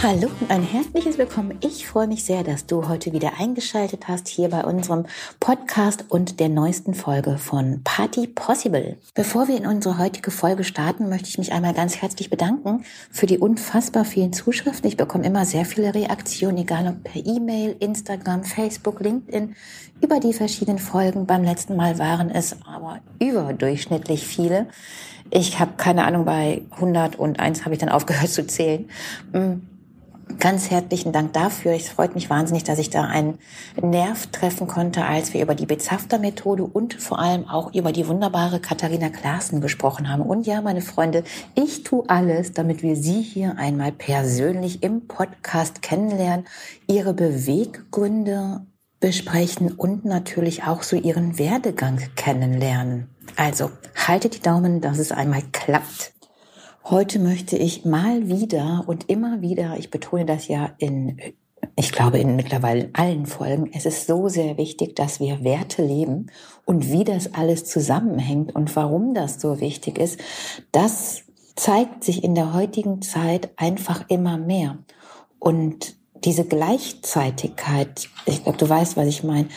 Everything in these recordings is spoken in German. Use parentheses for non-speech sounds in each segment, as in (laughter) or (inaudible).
Hallo und ein herzliches Willkommen. Ich freue mich sehr, dass du heute wieder eingeschaltet hast hier bei unserem Podcast und der neuesten Folge von Party Possible. Bevor wir in unsere heutige Folge starten, möchte ich mich einmal ganz herzlich bedanken für die unfassbar vielen Zuschriften. Ich bekomme immer sehr viele Reaktionen, egal ob per E-Mail, Instagram, Facebook, LinkedIn, über die verschiedenen Folgen. Beim letzten Mal waren es aber überdurchschnittlich viele. Ich habe keine Ahnung, bei 101 habe ich dann aufgehört zu zählen. Ganz herzlichen Dank dafür. Es freut mich wahnsinnig, dass ich da einen Nerv treffen konnte, als wir über die Bezafter-Methode und vor allem auch über die wunderbare Katharina Klaassen gesprochen haben. Und ja, meine Freunde, ich tue alles, damit wir Sie hier einmal persönlich im Podcast kennenlernen, Ihre Beweggründe besprechen und natürlich auch so Ihren Werdegang kennenlernen. Also haltet die Daumen, dass es einmal klappt. Heute möchte ich mal wieder und immer wieder, ich betone das ja in, ich glaube in mittlerweile allen Folgen, es ist so sehr wichtig, dass wir Werte leben und wie das alles zusammenhängt und warum das so wichtig ist, das zeigt sich in der heutigen Zeit einfach immer mehr. Und diese Gleichzeitigkeit, ich glaube, du weißt, was ich meine,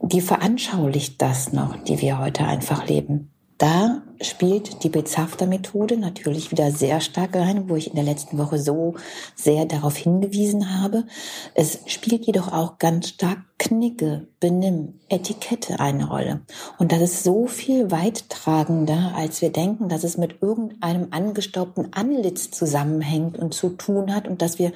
die veranschaulicht das noch, die wir heute einfach leben. Da spielt die Bezafter-Methode natürlich wieder sehr stark rein, wo ich in der letzten Woche so sehr darauf hingewiesen habe. Es spielt jedoch auch ganz stark Knicke, Benimm, Etikette eine Rolle. Und das ist so viel weittragender, als wir denken, dass es mit irgendeinem angestaubten Anlitz zusammenhängt und zu tun hat und dass wir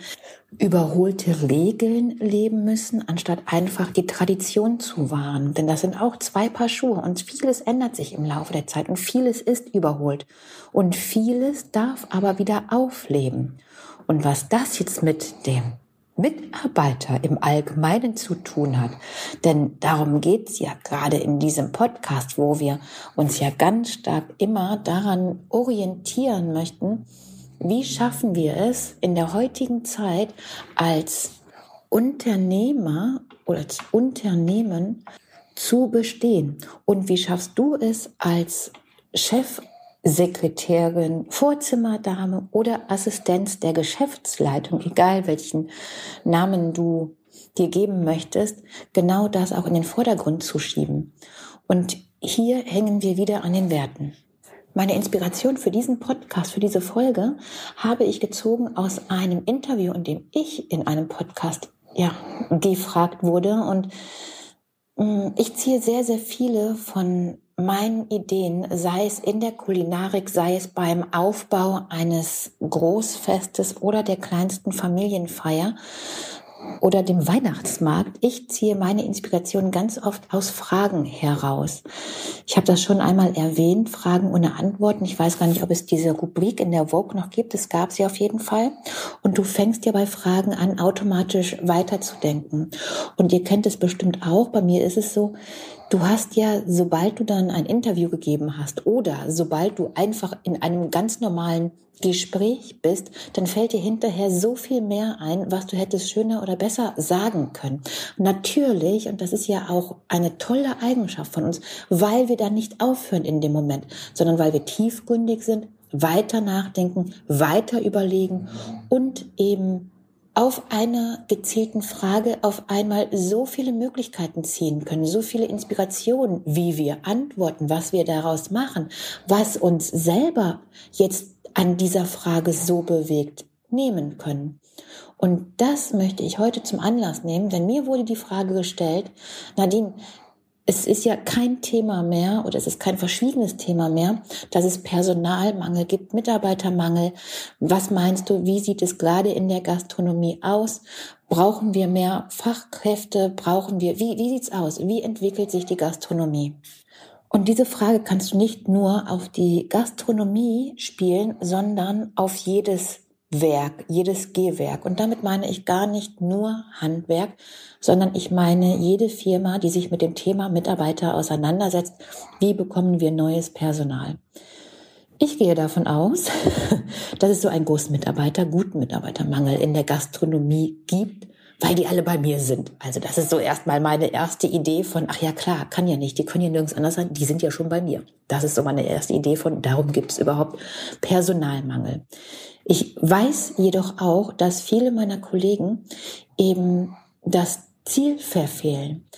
überholte Regeln leben müssen, anstatt einfach die Tradition zu wahren. Denn das sind auch zwei Paar Schuhe und vieles ändert sich im Laufe der Zeit und vieles ist überholt und vieles darf aber wieder aufleben. Und was das jetzt mit dem Mitarbeiter im Allgemeinen zu tun hat. Denn darum geht's ja gerade in diesem Podcast, wo wir uns ja ganz stark immer daran orientieren möchten, wie schaffen wir es in der heutigen Zeit als Unternehmer oder als Unternehmen zu bestehen? Und wie schaffst du es als Chef Sekretärin, Vorzimmerdame oder Assistenz der Geschäftsleitung, egal welchen Namen du dir geben möchtest, genau das auch in den Vordergrund zu schieben. Und hier hängen wir wieder an den Werten. Meine Inspiration für diesen Podcast, für diese Folge, habe ich gezogen aus einem Interview, in dem ich in einem Podcast ja gefragt wurde und mm, ich ziehe sehr, sehr viele von meinen Ideen, sei es in der Kulinarik, sei es beim Aufbau eines Großfestes oder der kleinsten Familienfeier oder dem Weihnachtsmarkt. Ich ziehe meine Inspiration ganz oft aus Fragen heraus. Ich habe das schon einmal erwähnt, Fragen ohne Antworten. Ich weiß gar nicht, ob es diese Rubrik in der Vogue noch gibt. Es gab sie auf jeden Fall. Und du fängst ja bei Fragen an, automatisch weiterzudenken. Und ihr kennt es bestimmt auch. Bei mir ist es so, Du hast ja, sobald du dann ein Interview gegeben hast oder sobald du einfach in einem ganz normalen Gespräch bist, dann fällt dir hinterher so viel mehr ein, was du hättest schöner oder besser sagen können. Natürlich, und das ist ja auch eine tolle Eigenschaft von uns, weil wir dann nicht aufhören in dem Moment, sondern weil wir tiefgründig sind, weiter nachdenken, weiter überlegen und eben auf einer gezielten Frage auf einmal so viele Möglichkeiten ziehen können, so viele Inspirationen, wie wir antworten, was wir daraus machen, was uns selber jetzt an dieser Frage so bewegt, nehmen können. Und das möchte ich heute zum Anlass nehmen, denn mir wurde die Frage gestellt, Nadine, es ist ja kein Thema mehr oder es ist kein verschwiegenes Thema mehr, dass es Personalmangel gibt, Mitarbeitermangel. Was meinst du, wie sieht es gerade in der Gastronomie aus? Brauchen wir mehr Fachkräfte? Brauchen wir, wie, wie sieht's aus? Wie entwickelt sich die Gastronomie? Und diese Frage kannst du nicht nur auf die Gastronomie spielen, sondern auf jedes Werk, jedes Gehwerk. Und damit meine ich gar nicht nur Handwerk, sondern ich meine jede Firma, die sich mit dem Thema Mitarbeiter auseinandersetzt. Wie bekommen wir neues Personal? Ich gehe davon aus, (laughs) dass es so einen großen Mitarbeiter, guten Mitarbeitermangel in der Gastronomie gibt, weil die alle bei mir sind. Also das ist so erstmal meine erste Idee von, ach ja klar, kann ja nicht, die können ja nirgends anders sein, die sind ja schon bei mir. Das ist so meine erste Idee von, darum gibt es überhaupt Personalmangel. Ich weiß jedoch auch, dass viele meiner Kollegen eben das Ziel verfehlen.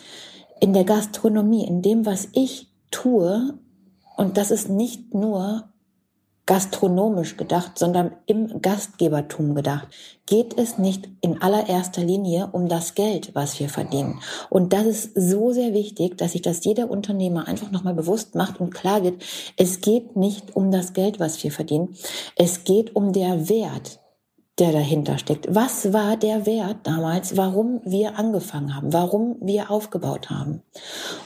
In der Gastronomie, in dem, was ich tue, und das ist nicht nur gastronomisch gedacht, sondern im Gastgebertum gedacht, geht es nicht in allererster Linie um das Geld, was wir verdienen. Und das ist so sehr wichtig, dass sich das jeder Unternehmer einfach nochmal bewusst macht und klar wird, es geht nicht um das Geld, was wir verdienen. Es geht um der Wert, der dahinter steckt. Was war der Wert damals, warum wir angefangen haben, warum wir aufgebaut haben?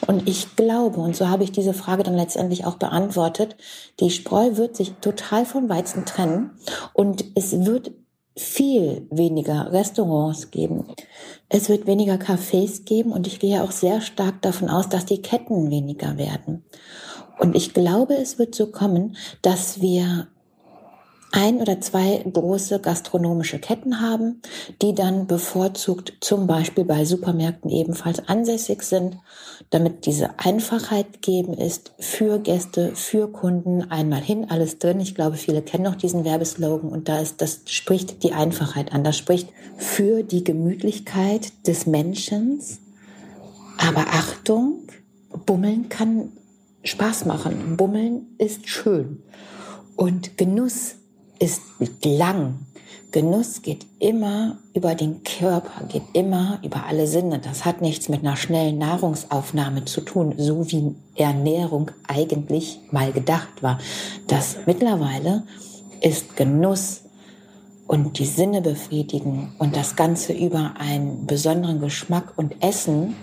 Und ich glaube, und so habe ich diese Frage dann letztendlich auch beantwortet, die Spreu wird sich total vom Weizen trennen und es wird viel weniger Restaurants geben. Es wird weniger Cafés geben und ich gehe auch sehr stark davon aus, dass die Ketten weniger werden. Und ich glaube, es wird so kommen, dass wir ein oder zwei große gastronomische Ketten haben, die dann bevorzugt zum Beispiel bei Supermärkten ebenfalls ansässig sind, damit diese Einfachheit gegeben ist für Gäste, für Kunden, einmal hin, alles drin. Ich glaube, viele kennen noch diesen Werbeslogan und da ist, das spricht die Einfachheit an. Das spricht für die Gemütlichkeit des Menschen. Aber Achtung, Bummeln kann Spaß machen. Bummeln ist schön. Und Genuss ist lang. Genuss geht immer über den Körper, geht immer über alle Sinne. Das hat nichts mit einer schnellen Nahrungsaufnahme zu tun, so wie Ernährung eigentlich mal gedacht war. Das mittlerweile ist Genuss und die Sinne befriedigen und das Ganze über einen besonderen Geschmack und Essen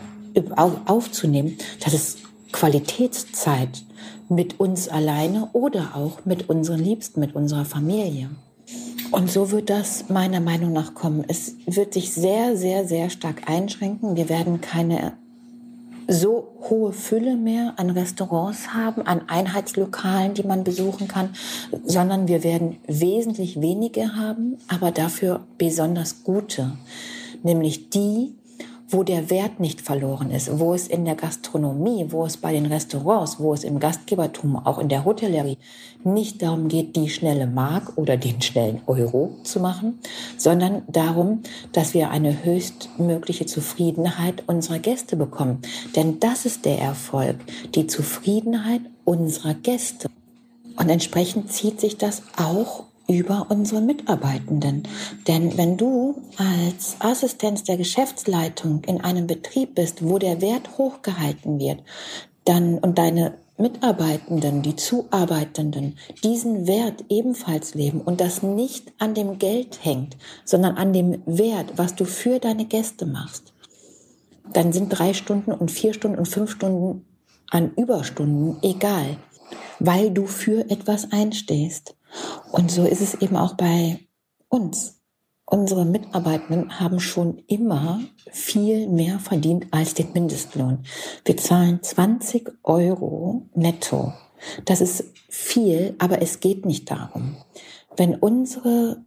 aufzunehmen, das ist Qualitätszeit mit uns alleine oder auch mit unseren Liebsten, mit unserer Familie. Und so wird das meiner Meinung nach kommen. Es wird sich sehr, sehr, sehr stark einschränken. Wir werden keine so hohe Fülle mehr an Restaurants haben, an Einheitslokalen, die man besuchen kann, sondern wir werden wesentlich weniger haben, aber dafür besonders gute, nämlich die, wo der Wert nicht verloren ist, wo es in der Gastronomie, wo es bei den Restaurants, wo es im Gastgebertum, auch in der Hotellerie nicht darum geht, die schnelle Mark oder den schnellen Euro zu machen, sondern darum, dass wir eine höchstmögliche Zufriedenheit unserer Gäste bekommen. Denn das ist der Erfolg, die Zufriedenheit unserer Gäste. Und entsprechend zieht sich das auch über unsere Mitarbeitenden. Denn wenn du als Assistenz der Geschäftsleitung in einem Betrieb bist, wo der Wert hochgehalten wird, dann und deine Mitarbeitenden, die Zuarbeitenden, diesen Wert ebenfalls leben und das nicht an dem Geld hängt, sondern an dem Wert, was du für deine Gäste machst, dann sind drei Stunden und vier Stunden und fünf Stunden an Überstunden egal, weil du für etwas einstehst. Und so ist es eben auch bei uns. Unsere Mitarbeitenden haben schon immer viel mehr verdient als den Mindestlohn. Wir zahlen 20 Euro netto. Das ist viel, aber es geht nicht darum. Wenn unsere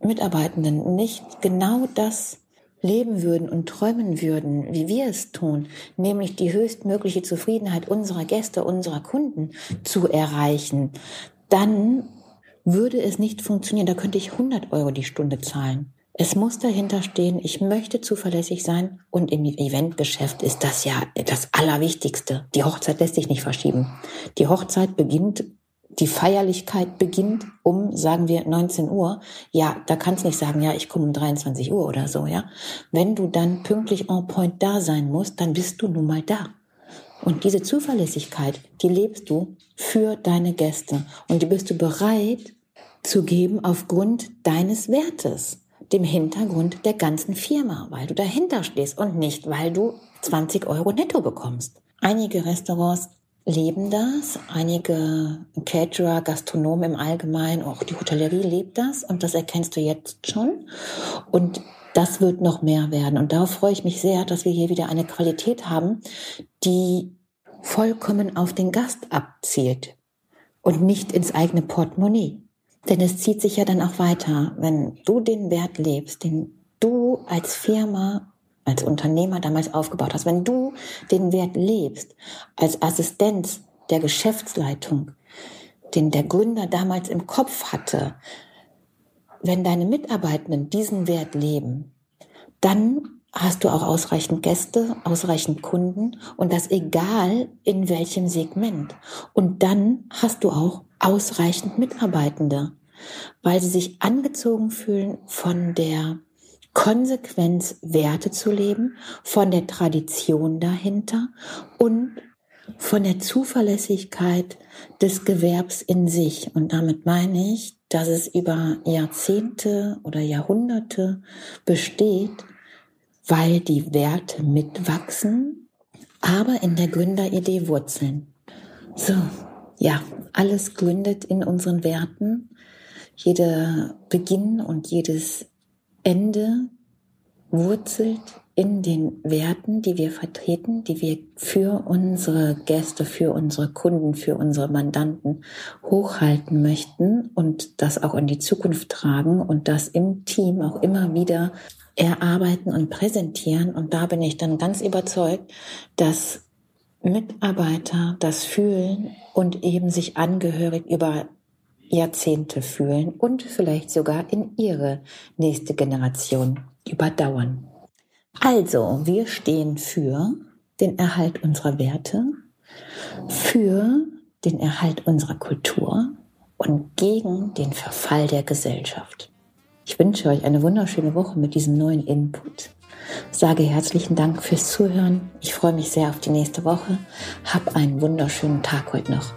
Mitarbeitenden nicht genau das leben würden und träumen würden, wie wir es tun, nämlich die höchstmögliche Zufriedenheit unserer Gäste, unserer Kunden zu erreichen, dann würde es nicht funktionieren. Da könnte ich 100 Euro die Stunde zahlen. Es muss dahinter stehen, ich möchte zuverlässig sein und im Eventgeschäft ist das ja das Allerwichtigste. Die Hochzeit lässt sich nicht verschieben. Die Hochzeit beginnt, die Feierlichkeit beginnt um, sagen wir, 19 Uhr. Ja, da kannst nicht sagen, ja, ich komme um 23 Uhr oder so, ja. Wenn du dann pünktlich en point da sein musst, dann bist du nun mal da. Und diese Zuverlässigkeit, die lebst du für deine Gäste und die bist du bereit zu geben aufgrund deines Wertes, dem Hintergrund der ganzen Firma, weil du dahinter stehst und nicht, weil du 20 Euro netto bekommst. Einige Restaurants leben das, einige Caterer, Gastronomen im Allgemeinen, auch die Hotellerie lebt das und das erkennst du jetzt schon. Und das wird noch mehr werden. Und darauf freue ich mich sehr, dass wir hier wieder eine Qualität haben, die vollkommen auf den Gast abzielt und nicht ins eigene Portemonnaie. Denn es zieht sich ja dann auch weiter, wenn du den Wert lebst, den du als Firma, als Unternehmer damals aufgebaut hast, wenn du den Wert lebst, als Assistenz der Geschäftsleitung, den der Gründer damals im Kopf hatte, wenn deine Mitarbeitenden diesen Wert leben, dann hast du auch ausreichend Gäste, ausreichend Kunden und das egal in welchem Segment. Und dann hast du auch ausreichend Mitarbeitende, weil sie sich angezogen fühlen von der Konsequenz, Werte zu leben, von der Tradition dahinter und von der Zuverlässigkeit des Gewerbs in sich. Und damit meine ich, dass es über Jahrzehnte oder Jahrhunderte besteht, weil die Werte mitwachsen, aber in der Gründeridee wurzeln. So, ja, alles gründet in unseren Werten. Jeder Beginn und jedes Ende wurzelt in den Werten, die wir vertreten, die wir für unsere Gäste, für unsere Kunden, für unsere Mandanten hochhalten möchten und das auch in die Zukunft tragen und das im Team auch immer wieder erarbeiten und präsentieren. Und da bin ich dann ganz überzeugt, dass Mitarbeiter das fühlen und eben sich angehörig über Jahrzehnte fühlen und vielleicht sogar in ihre nächste Generation überdauern. Also, wir stehen für den Erhalt unserer Werte, für den Erhalt unserer Kultur und gegen den Verfall der Gesellschaft. Ich wünsche euch eine wunderschöne Woche mit diesem neuen Input. Sage herzlichen Dank fürs Zuhören. Ich freue mich sehr auf die nächste Woche. Hab einen wunderschönen Tag heute noch.